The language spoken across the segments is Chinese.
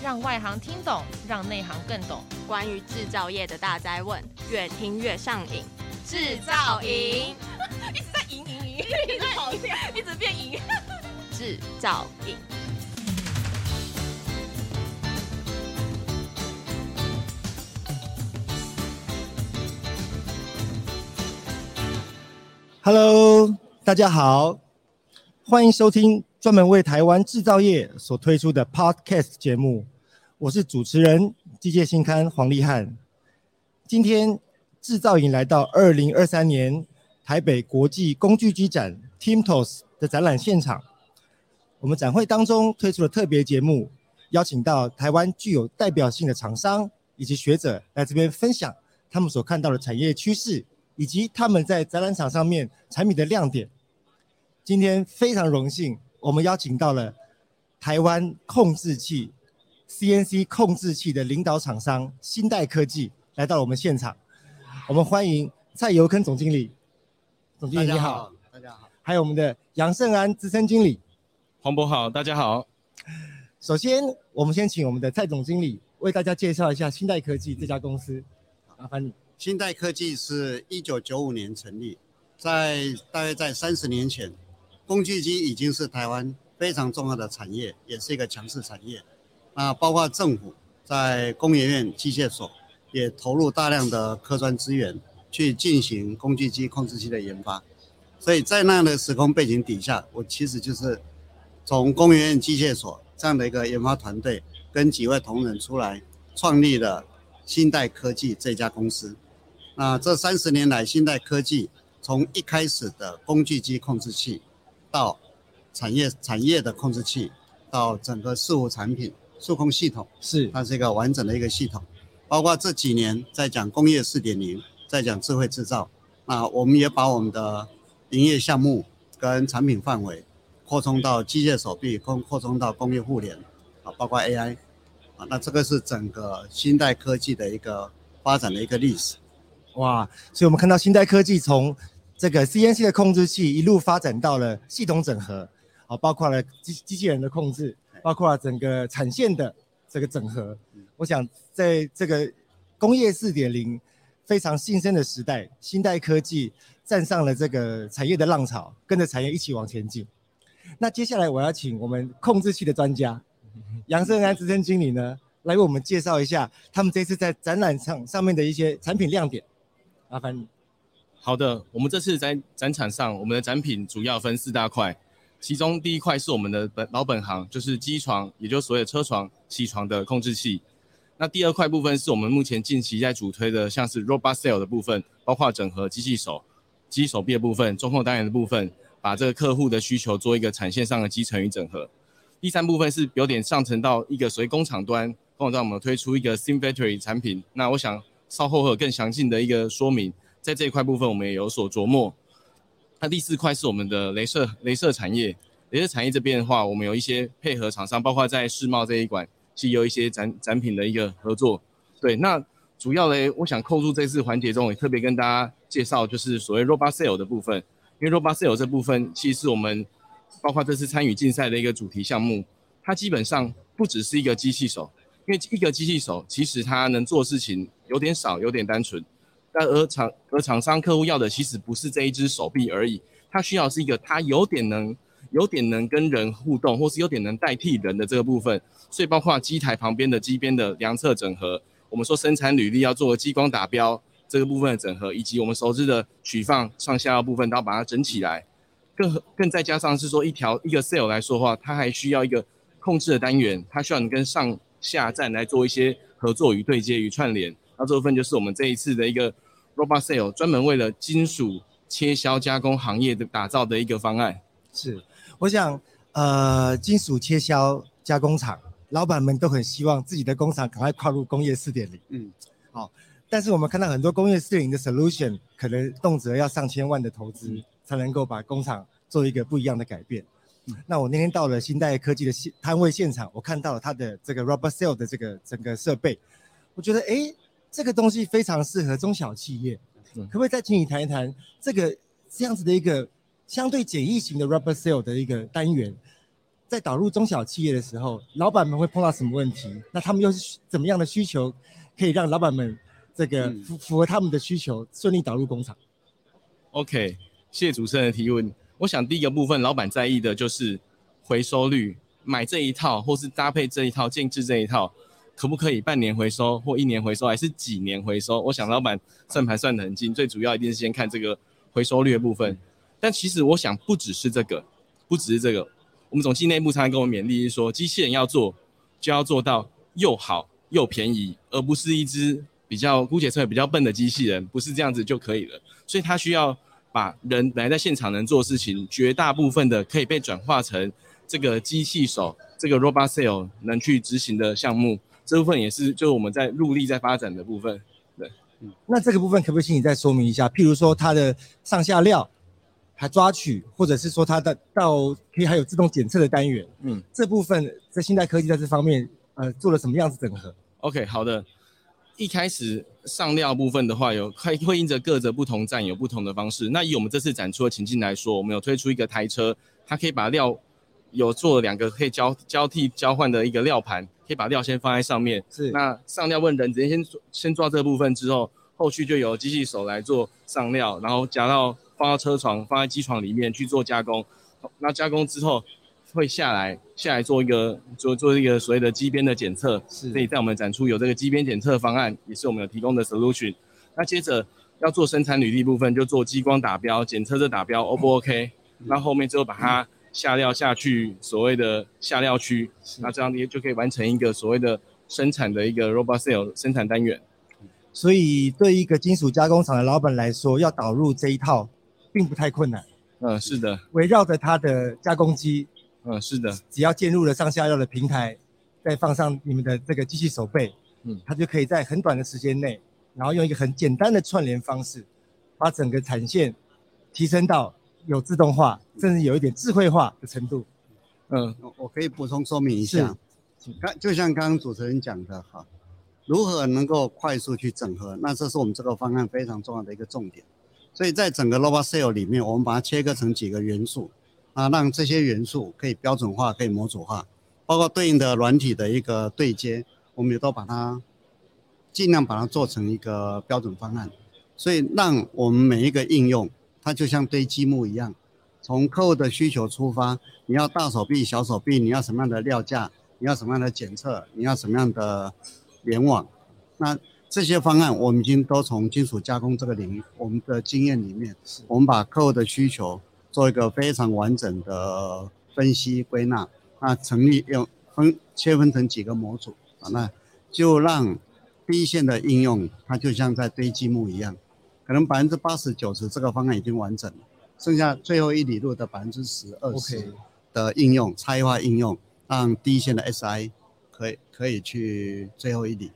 让外行听懂，让内行更懂。关于制造业的大灾问，越听越上瘾。制造营 一直在赢赢赢，一直跑掉，一直变赢。制造营。Hello，大家好，欢迎收听专门为台湾制造业所推出的 Podcast 节目。我是主持人机械新刊黄立汉。今天制造营来到二零二三年台北国际工具机展 TeamTos 的展览现场。我们展会当中推出了特别节目，邀请到台湾具有代表性的厂商以及学者来这边分享他们所看到的产业趋势。以及他们在展览场上面产品的亮点。今天非常荣幸，我们邀请到了台湾控制器 CNC 控制器的领导厂商新代科技来到了我们现场。我们欢迎蔡尤坑总经理。总经理你好，大家好。还有我们的杨胜安资深经理。黄博好，大家好。首先，我们先请我们的蔡总经理为大家介绍一下新代科技这家公司。麻烦你。新代科技是一九九五年成立，在大约在三十年前，工具机已经是台湾非常重要的产业，也是一个强势产业。那包括政府在工研院机械所也投入大量的科专资源去进行工具机控制器的研发。所以在那样的时空背景底下，我其实就是从工研院机械所这样的一个研发团队，跟几位同仁出来创立了新代科技这家公司。那这三十年来，新代科技从一开始的工具机控制器，到产业产业的控制器，到整个事务产品数控系统，是它是一个完整的一个系统。包括这几年在讲工业四点零，在讲智慧制造，那我们也把我们的营业项目跟产品范围扩充到机械手臂，扩扩充到工业互联，啊，包括 AI，啊，那这个是整个新代科技的一个发展的一个历史。哇，所以我们看到新代科技从这个 CNC 的控制器一路发展到了系统整合，啊，包括了机机器人的控制，包括了整个产线的这个整合。我想在这个工业四点零非常新生的时代，新代科技站上了这个产业的浪潮，跟着产业一起往前进。那接下来我要请我们控制器的专家杨胜安资深经理呢，来为我们介绍一下他们这次在展览上上面的一些产品亮点。麻烦你。好的，我们这次在展场上，我们的展品主要分四大块，其中第一块是我们的本老本行，就是机床，也就是所谓车床、銑床的控制器。那第二块部分是我们目前近期在主推的，像是 Robot Cell 的部分，包括整合机器手、机手臂的部分、中控单元的部分，把这个客户的需求做一个产线上的集成与整合。第三部分是有点上层到一个随工厂端，工厂端我们推出一个 Sim Factory 产品。那我想。稍后会有更详尽的一个说明，在这一块部分我们也有所琢磨。那第四块是我们的镭射镭射产业，镭射产业这边的话，我们有一些配合厂商，包括在世贸这一馆是有一些展展品的一个合作。对，那主要呢，我想扣住这次环节中，也特别跟大家介绍，就是所谓 Robot sale 的部分，因为 Robot sale 这部分其实是我们包括这次参与竞赛的一个主题项目，它基本上不只是一个机器手。因为一个机器手，其实它能做事情有点少，有点单纯。而厂而厂商客户要的，其实不是这一只手臂而已，它需要是一个它有点能有点能跟人互动，或是有点能代替人的这个部分。所以包括机台旁边的机边的量测整合，我们说生产履历要做激光打标这个部分的整合，以及我们熟知的取放上下的部分都要把它整起来。更更再加上是说一条一个 cell 来说的话，它还需要一个控制的单元，它需要你跟上。下站来做一些合作与对接与串联，那这部分就是我们这一次的一个 Robot Cell 专门为了金属切削加工行业的打造的一个方案。是，我想，呃，金属切削加工厂老板们都很希望自己的工厂赶快跨入工业四点零。嗯，好，但是我们看到很多工业四点零的 solution 可能动辄要上千万的投资，才能够把工厂做一个不一样的改变。那我那天到了新代科技的现摊位现场，我看到了它的这个 Robot Cell 的这个整个设备，我觉得哎，这个东西非常适合中小企业。可不可以再请你谈一谈这个这样子的一个相对简易型的 Robot Cell 的一个单元？在导入中小企业的时候，老板们会碰到什么问题？那他们又是怎么样的需求，可以让老板们这个符符合他们的需求，顺利导入工厂？OK，谢谢主持人的提问。我想第一个部分，老板在意的就是回收率，买这一套或是搭配这一套建制这一套，可不可以半年回收或一年回收，还是几年回收？我想老板算盘算得很精，最主要一定是先看这个回收率的部分。但其实我想不只是这个，不只是这个。我们总机内部常常跟我勉励是说，机器人要做就要做到又好又便宜，而不是一只比较姑且称为比较笨的机器人，不是这样子就可以了。所以它需要把人来在现场能做事情，绝大部分的可以被转化成这个机器手，这个 robot cell 能去执行的项目，这部分也是就是我们在入力在发展的部分。对，嗯，那这个部分可不可以请你再说明一下？譬如说它的上下料。还抓取，或者是说它的到可以还有自动检测的单元，嗯，这部分在现代科技在这方面，呃，做了什么样子整合？OK，好的。一开始上料部分的话，有会会因着各个不同站有不同的方式。那以我们这次展出的情境来说，我们有推出一个台车，它可以把料有做了两个可以交交替交换的一个料盘，可以把料先放在上面。是。那上料问人直接先先抓这部分之后，后续就由机器手来做上料，然后夹到。放到车床，放在机床里面去做加工。那加工之后会下来，下来做一个做做一个所谓的机边的检测。是。所以在我们展出有这个机边检测方案，也是我们有提供的 solution。那接着要做生产履历部分，就做激光打标，检测这打标 O 不 OK？那、嗯、后面之后把它下料下去所谓的下料区，那这样也就可以完成一个所谓的生产的一个 robot cell 生产单元。所以对一个金属加工厂的老板来说，要导入这一套。并不太困难，嗯，是的，围绕着它的加工机，嗯，是的，只要进入了上下料的平台，再放上你们的这个机器手背，嗯，它就可以在很短的时间内，然后用一个很简单的串联方式，把整个产线提升到有自动化，甚至有一点智慧化的程度。嗯，我可以补充说明一下，刚就像刚刚主持人讲的哈，如何能够快速去整合，那这是我们这个方案非常重要的一个重点。所以在整个 Robot Cell 里面，我们把它切割成几个元素，啊，让这些元素可以标准化、可以模组化，包括对应的软体的一个对接，我们也都把它尽量把它做成一个标准方案。所以让我们每一个应用，它就像堆积木一样，从客户的需求出发，你要大手臂、小手臂，你要什么样的料架，你要什么样的检测，你要什么样的联网，那。这些方案我们已经都从金属加工这个领域，我们的经验里面，我们把客户的需求做一个非常完整的分析归纳，那成立用分切分成几个模组啊，那就让第一线的应用，它就像在堆积木一样，可能百分之八十九十这个方案已经完整了，剩下最后一里路的百分之十二十的应用差异化应用，让第一线的 SI 可以可以去最后一里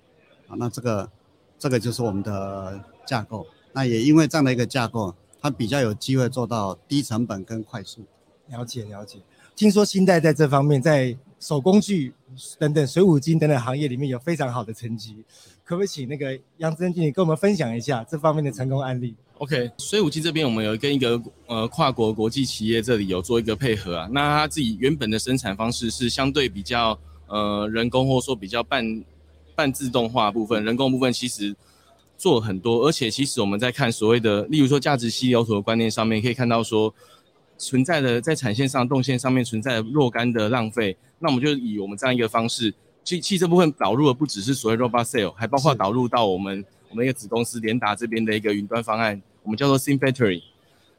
啊，那这个。这个就是我们的架构，那也因为这样的一个架构，它比较有机会做到低成本跟快速。了解了解，听说新代在这方面，在手工具等等水五金等等行业里面有非常好的成绩，可不可以请那个杨资深经理跟我们分享一下这方面的成功案例？OK，水五金这边我们有跟一个呃跨国国际企业这里有做一个配合啊，那他自己原本的生产方式是相对比较呃人工或说比较半。半自动化部分，人工部分其实做很多，而且其实我们在看所谓的，例如说价值稀流图的观念上面，可以看到说存在的在产线上、动线上面存在的若干的浪费。那我们就以我们这样一个方式，汽汽车部分导入的不只是所谓 robot sale，还包括导入到我们我们一个子公司联达这边的一个云端方案，我们叫做 Sim Factory。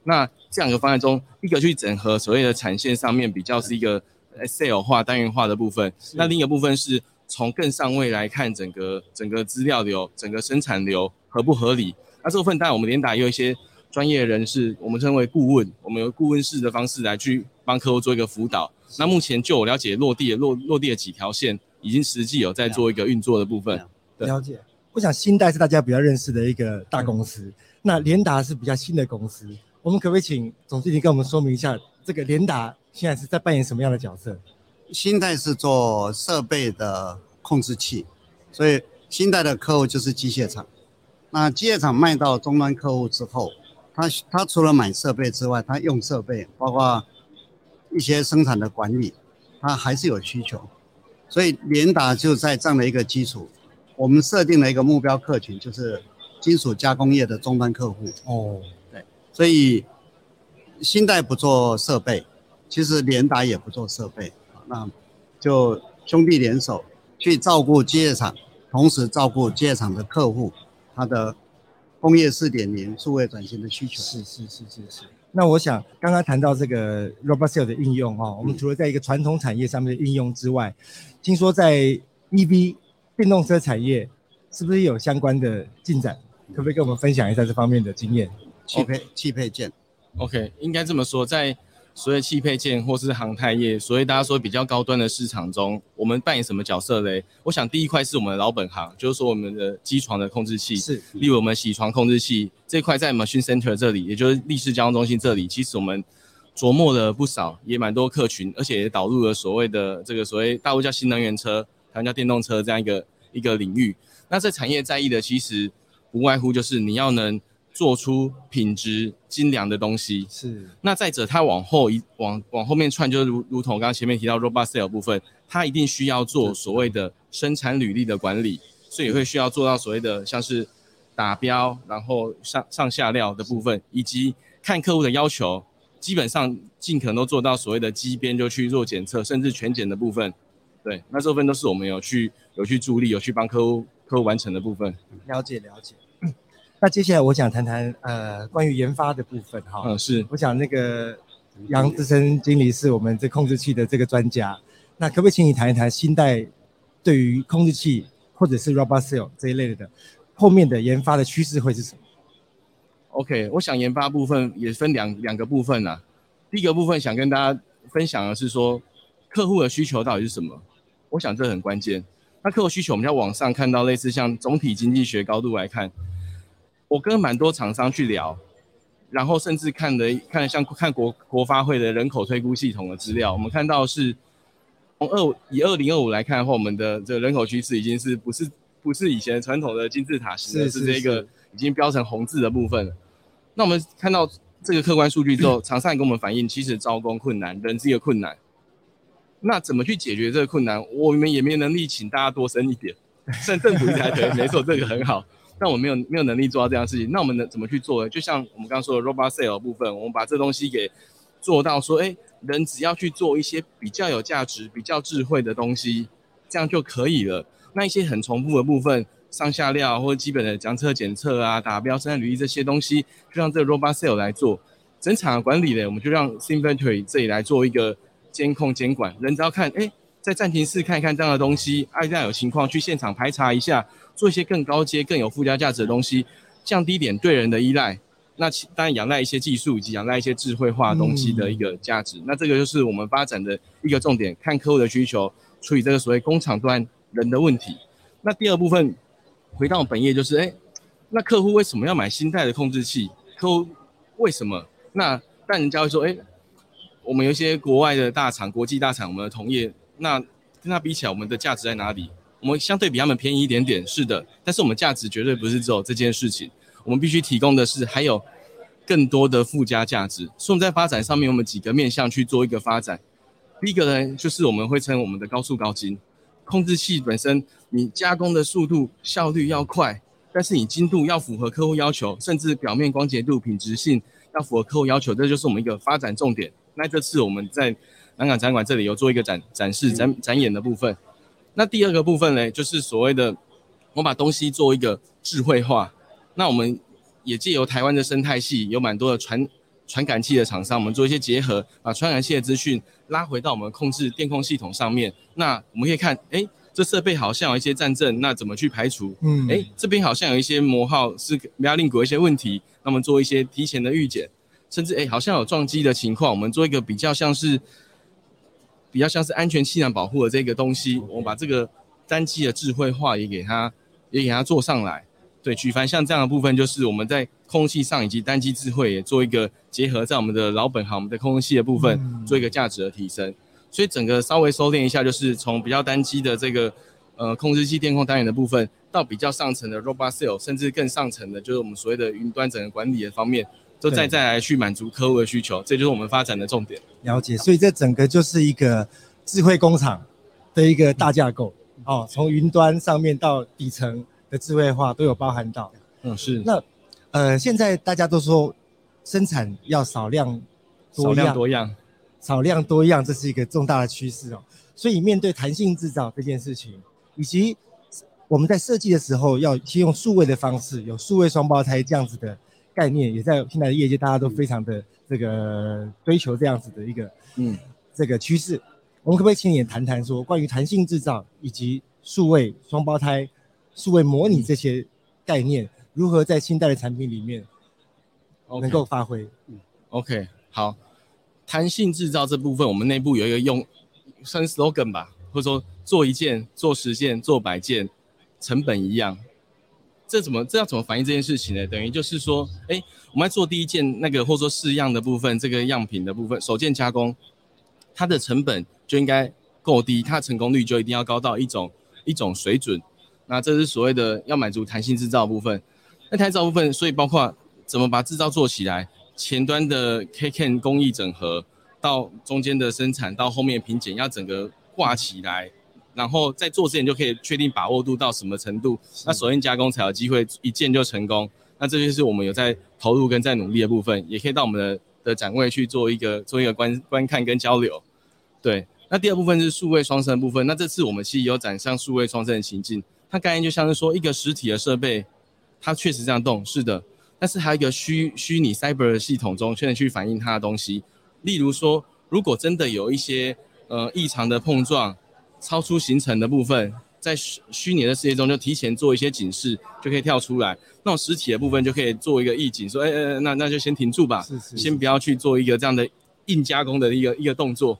那这两个方案中，一个去整合所谓的产线上面比较是一个 SELL 化单元化的部分，那另一个部分是。从更上位来看，整个整个资料流、整个生产流合不合理？那这部分当然我们联达也有一些专业人士，我们称为顾问，我们有顾问式的方式来去帮客户做一个辅导。那目前就我了解，落地的落落地的几条线已经实际有在做一个运作的部分。了解。我想新代是大家比较认识的一个大公司，嗯、那联达是比较新的公司。我们可不可以请总经理跟我们说明一下，这个联达现在是在扮演什么样的角色？新代是做设备的控制器，所以新代的客户就是机械厂。那机械厂卖到终端客户之后，他他除了买设备之外，他用设备包括一些生产的管理，他还是有需求，所以联达就在这样的一个基础，我们设定了一个目标客群，就是金属加工业的终端客户。哦，对，所以新代不做设备，其实联达也不做设备，那就兄弟联手去照顾机械厂，同时照顾机械厂的客户，他的工业四点零数位转型的需求。是是是是是。那我想刚刚谈到这个 Robot Cell 的应用哈、哦，我们除了在一个传统产业上面的应用之外，听说在 EV 电动车产业是不是有相关的进展？可不可以跟我们分享一下这方面的经验？汽配汽配件，OK，应该这么说，在。所以汽配件或是航太业，所以大家说比较高端的市场中，我们扮演什么角色嘞？我想第一块是我们的老本行，就是说我们的机床的控制器，是，例如我们铣床控制器这块在 Machine Center 这里，也就是立式交通中心这里，其实我们琢磨了不少，也蛮多客群，而且也导入了所谓的这个所谓大陆叫新能源车，台湾叫电动车这样一个一个领域。那这产业在意的其实不外乎就是你要能。做出品质精良的东西是。那再者，它往后一往往后面串，就是如如同刚刚前面提到 Robot Cell 部分，它一定需要做所谓的生产履历的管理，所以也会需要做到所谓的像是打标，然后上上下料的部分，以及看客户的要求，基本上尽可能都做到所谓的机边就去做检测，甚至全检的部分。对，那这部分都是我们有去有去助力，有去帮客户客户完成的部分。了解了解。那接下来我想谈谈呃关于研发的部分哈。嗯，是。我想那个杨资深经理是我们这控制器的这个专家，那可不可以请你谈一谈新代对于控制器或者是 Robot Cell 这一类的后面的研发的趋势会是什么？OK，我想研发部分也分两两个部分啊。第一个部分想跟大家分享的是说客户的需求到底是什么？我想这很关键。那客户需求我们在网上看到类似像总体经济学高度来看。我跟蛮多厂商去聊，然后甚至看了看了像看国国发会的人口推估系统的资料，我们看到是从二以二零二五来看的话，我们的这个人口趋势已经是不是不是以前传统的金字塔型的，是这个已经标成红字的部分了。那我们看到这个客观数据之后，厂商也跟我们反映，其实招工困难，人是一个困难。那怎么去解决这个困难？我们也没能力请大家多生一点，甚政府才对，没错，这个很好。但我没有没有能力做到这样的事情，那我们能怎么去做呢？就像我们刚刚说的 Robot sale 部分，我们把这东西给做到说，哎，人只要去做一些比较有价值、比较智慧的东西，这样就可以了。那一些很重复的部分，上下料或者基本的量测检测啊、打标、生产履历这些东西，就让这个 Robot sale 来做。整场的管理呢，我们就让 SIMVIT 这里来做一个监控监管。人只要看，哎，在暂停室看一看这样的东西，哎，这样有情况去现场排查一下。做一些更高阶、更有附加价值的东西，降低点对人的依赖。那当然仰赖一些技术以及仰赖一些智慧化东西的一个价值。嗯。那这个就是我们发展的一个重点，看客户的需求，处理这个所谓工厂端人的问题。那第二部分回到本业就是，哎，那客户为什么要买新代的控制器？客户为什么？那但人家会说，哎，我们有一些国外的大厂、国际大厂，我们的同业，那跟他比起来，我们的价值在哪里？我们相对比他们便宜一点点，是的，但是我们价值绝对不是只有这件事情，我们必须提供的是还有更多的附加价值。所以在发展上面，我们几个面向去做一个发展。第一个呢，就是我们会称我们的高速高精控制器本身，你加工的速度效率要快，但是你精度要符合客户要求，甚至表面光洁度、品质性要符合客户要求，这就是我们一个发展重点。那这次我们在南港展馆这里有做一个展展示展展演的部分。那第二个部分呢，就是所谓的，我把东西做一个智慧化。那我们也借由台湾的生态系，有蛮多的传传感器的厂商，我们做一些结合，把传感器的资讯拉回到我们控制电控系统上面。那我们可以看，哎，这设备好像有一些战阵，那怎么去排除？嗯，哎，这边好像有一些磨耗是 Link 有一些问题，那么做一些提前的预检，甚至哎，好像有撞击的情况，我们做一个比较像是。比较像是安全气囊保护的这个东西，我们把这个单机的智慧化也给它，也给它做上来。对，举凡像这样的部分，就是我们在空气上以及单机智慧也做一个结合，在我们的老本行，我们的空气的部分做一个价值的提升。所以整个稍微收敛一下，就是从比较单机的这个呃控制器电控单元的部分，到比较上层的 Robot Cell，甚至更上层的，就是我们所谓的云端整个管理的方面。都再再来去满足客户的需求，这就是我们发展的重点。了解，所以这整个就是一个智慧工厂的一个大架构哦，从云端上面到底层的智慧化都有包含到。嗯，是。那呃，现在大家都说生产要少量多样，少量多样，少量多样，这是一个重大的趋势哦。所以面对弹性制造这件事情，以及我们在设计的时候要先用数位的方式，有数位双胞胎这样子的概念，也在现在的业界大家都非常的这个追求这样子的一个嗯这个趋势。我们可不可以请你谈谈说，关于弹性制造以及数位双胞胎、数位模拟这些概念，如何在新代的产品里面能够发挥？嗯，OK，好，弹性制造这部分，我们内部有一个用算 slogan 吧，或者说做一件、做十件、做百件，成本一样。这怎么这要怎么反映这件事情呢？等于就是说，哎，我们在做第一件那个或者说试样的部分，这个样品的部分，首件加工，它的成本。就应该够低，它成功率就一定要高到一种一种水准。那这是所谓的要满足弹性制造部分。那弹性制造部分，所以包括怎么把制造做起来，前端的 K K 工艺整合，到中间的生产，到后面品检，要整个挂起来，然后在做之前就可以确定把握度到什么程度，那首先加工才有机会一件就成功。那这就是我们有在投入跟在努力的部分，也可以到我们的的展位去做一个做一个观观看跟交流，对。那第二部分是数位双生的部分。那这次我们其实有展上数位双生的情境，它概念就像是说一个实体的设备，它确实这样动，是的。但是还有一个虚虚拟 cyber 的系统中，现在去反映它的东西。例如说，如果真的有一些呃异常的碰撞，超出行程的部分，在虚虚拟的世界中就提前做一些警示，就可以跳出来。那种实体的部分就可以做一个预警，说，哎哎，那那就先停住吧，是是是先不要去做一个这样的硬加工的一个一个动作。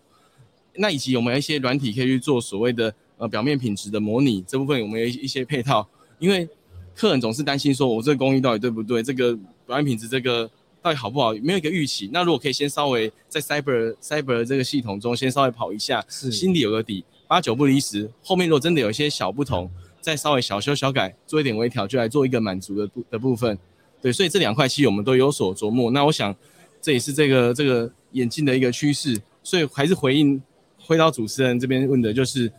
那以及有没有一些软体可以去做所谓的呃表面品质的模拟？这部分有没有一些配套？因为客人总是担心说，我这个工艺到底对不对？这个表面品质这个到底好不好？没有一个预期。那如果可以先稍微在 Cyber Cyber 这个系统中先稍微跑一下，心里有个底，八九不离十。后面如果真的有一些小不同，再稍微小修小改，做一点微调，就来做一个满足的部的部分。对，所以这两块其实我们都有所琢磨。那我想这也是这个这个演进的一个趋势。所以还是回应。回到主持人这边问的就是，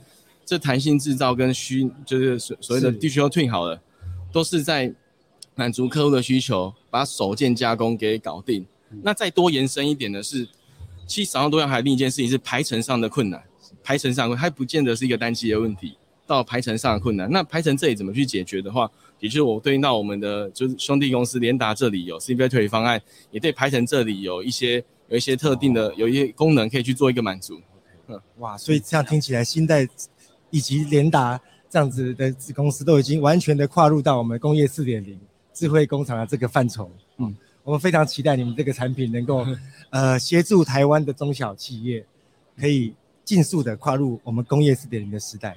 这弹性制造跟虚就是所所谓的 digital twin 好了，都是在满足客户的需求，把首件加工给搞定。那再多延伸一点的是，其实少量多样还有另一件事情是排程上的困难，排程上还不见得是一个单机的问题，到排程上的困难。那排程这里怎么去解决的话，也就是我对应到我们的就是兄弟公司联达这里有 Civil 方案，也对排程这里有一些有一些特定的有一些功能可以去做一个满足。嗯哇，所以这样听起来，新代以及联达这样子的子公司都已经完全的跨入到我们工业四点零智慧工厂的这个范畴。嗯，我们非常期待你们这个产品能够 呃协助台湾的中小企业可以尽速的跨入我们工业四点零的时代。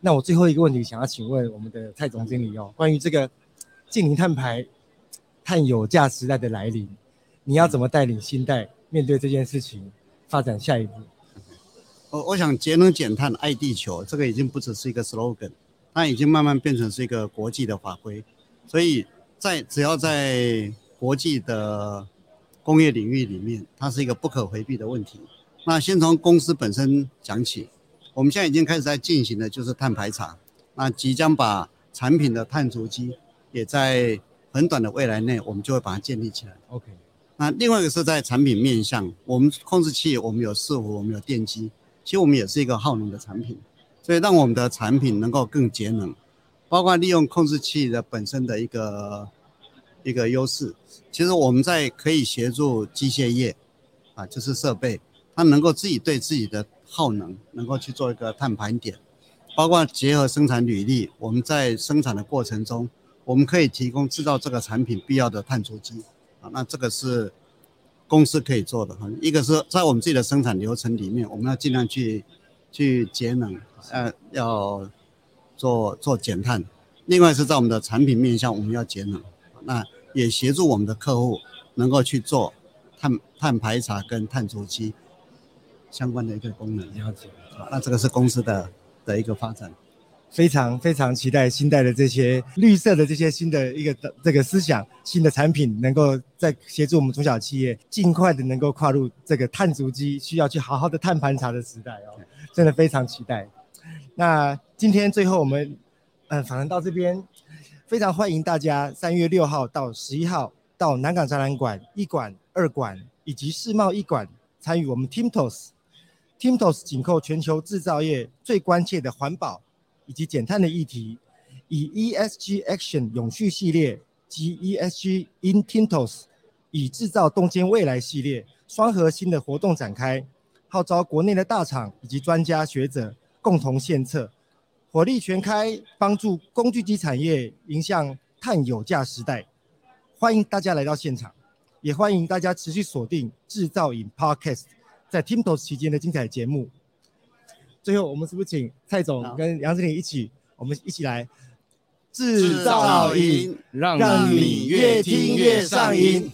那我最后一个问题想要请问我们的蔡总经理哦，关于这个净零碳排、碳有价时代的来临，你要怎么带领新代面对这件事情，发展下一步？我我想节能减碳爱地球，这个已经不只是一个 slogan，它已经慢慢变成是一个国际的法规。所以在只要在国际的工业领域里面，它是一个不可回避的问题。那先从公司本身讲起，我们现在已经开始在进行的就是碳排查，那即将把产品的碳足迹也在很短的未来内，我们就会把它建立起来。OK。那另外一个是在产品面向，我们控制器我们有伺服，我们有电机。其实我们也是一个耗能的产品，所以让我们的产品能够更节能，包括利用控制器的本身的一个一个优势。其实我们在可以协助机械业啊，就是设备，它能够自己对自己的耗能能够去做一个碳盘点，包括结合生产履历，我们在生产的过程中，我们可以提供制造这个产品必要的碳足迹啊，那这个是。公司可以做的哈，一个是在我们自己的生产流程里面，我们要尽量去去节能，呃，要做做减碳；另外是在我们的产品面向，我们要节能，那也协助我们的客户能够去做碳碳排查跟碳足迹相关的一个功能。了解，那这个是公司的的一个发展。非常非常期待新代的这些绿色的这些新的一个这个思想、新的产品，能够在协助我们中小企业尽快的能够跨入这个碳足迹需要去好好的碳盘查的时代哦，真的非常期待。那今天最后我们嗯访谈到这边，非常欢迎大家三月六号到十一号到南港展览馆一馆、二馆以及世贸一馆参与我们 TIMTOS。TIMTOS 紧扣全球制造业最关切的环保以及减碳的议题，以 ESG Action 永续系列及 ESG in TIMTOS 以制造洞见未来系列双核心的活动展开，号召国内的大厂以及专家学者共同献策，火力全开，帮助工具机产业迎向碳有价时代。欢迎大家来到现场，也欢迎大家持续锁定制造影 Podcast。在 TIMTOS 期间的精彩节目，最后我们是不是请蔡总跟杨经理一起，我们一起来制造影，让你越听越上瘾。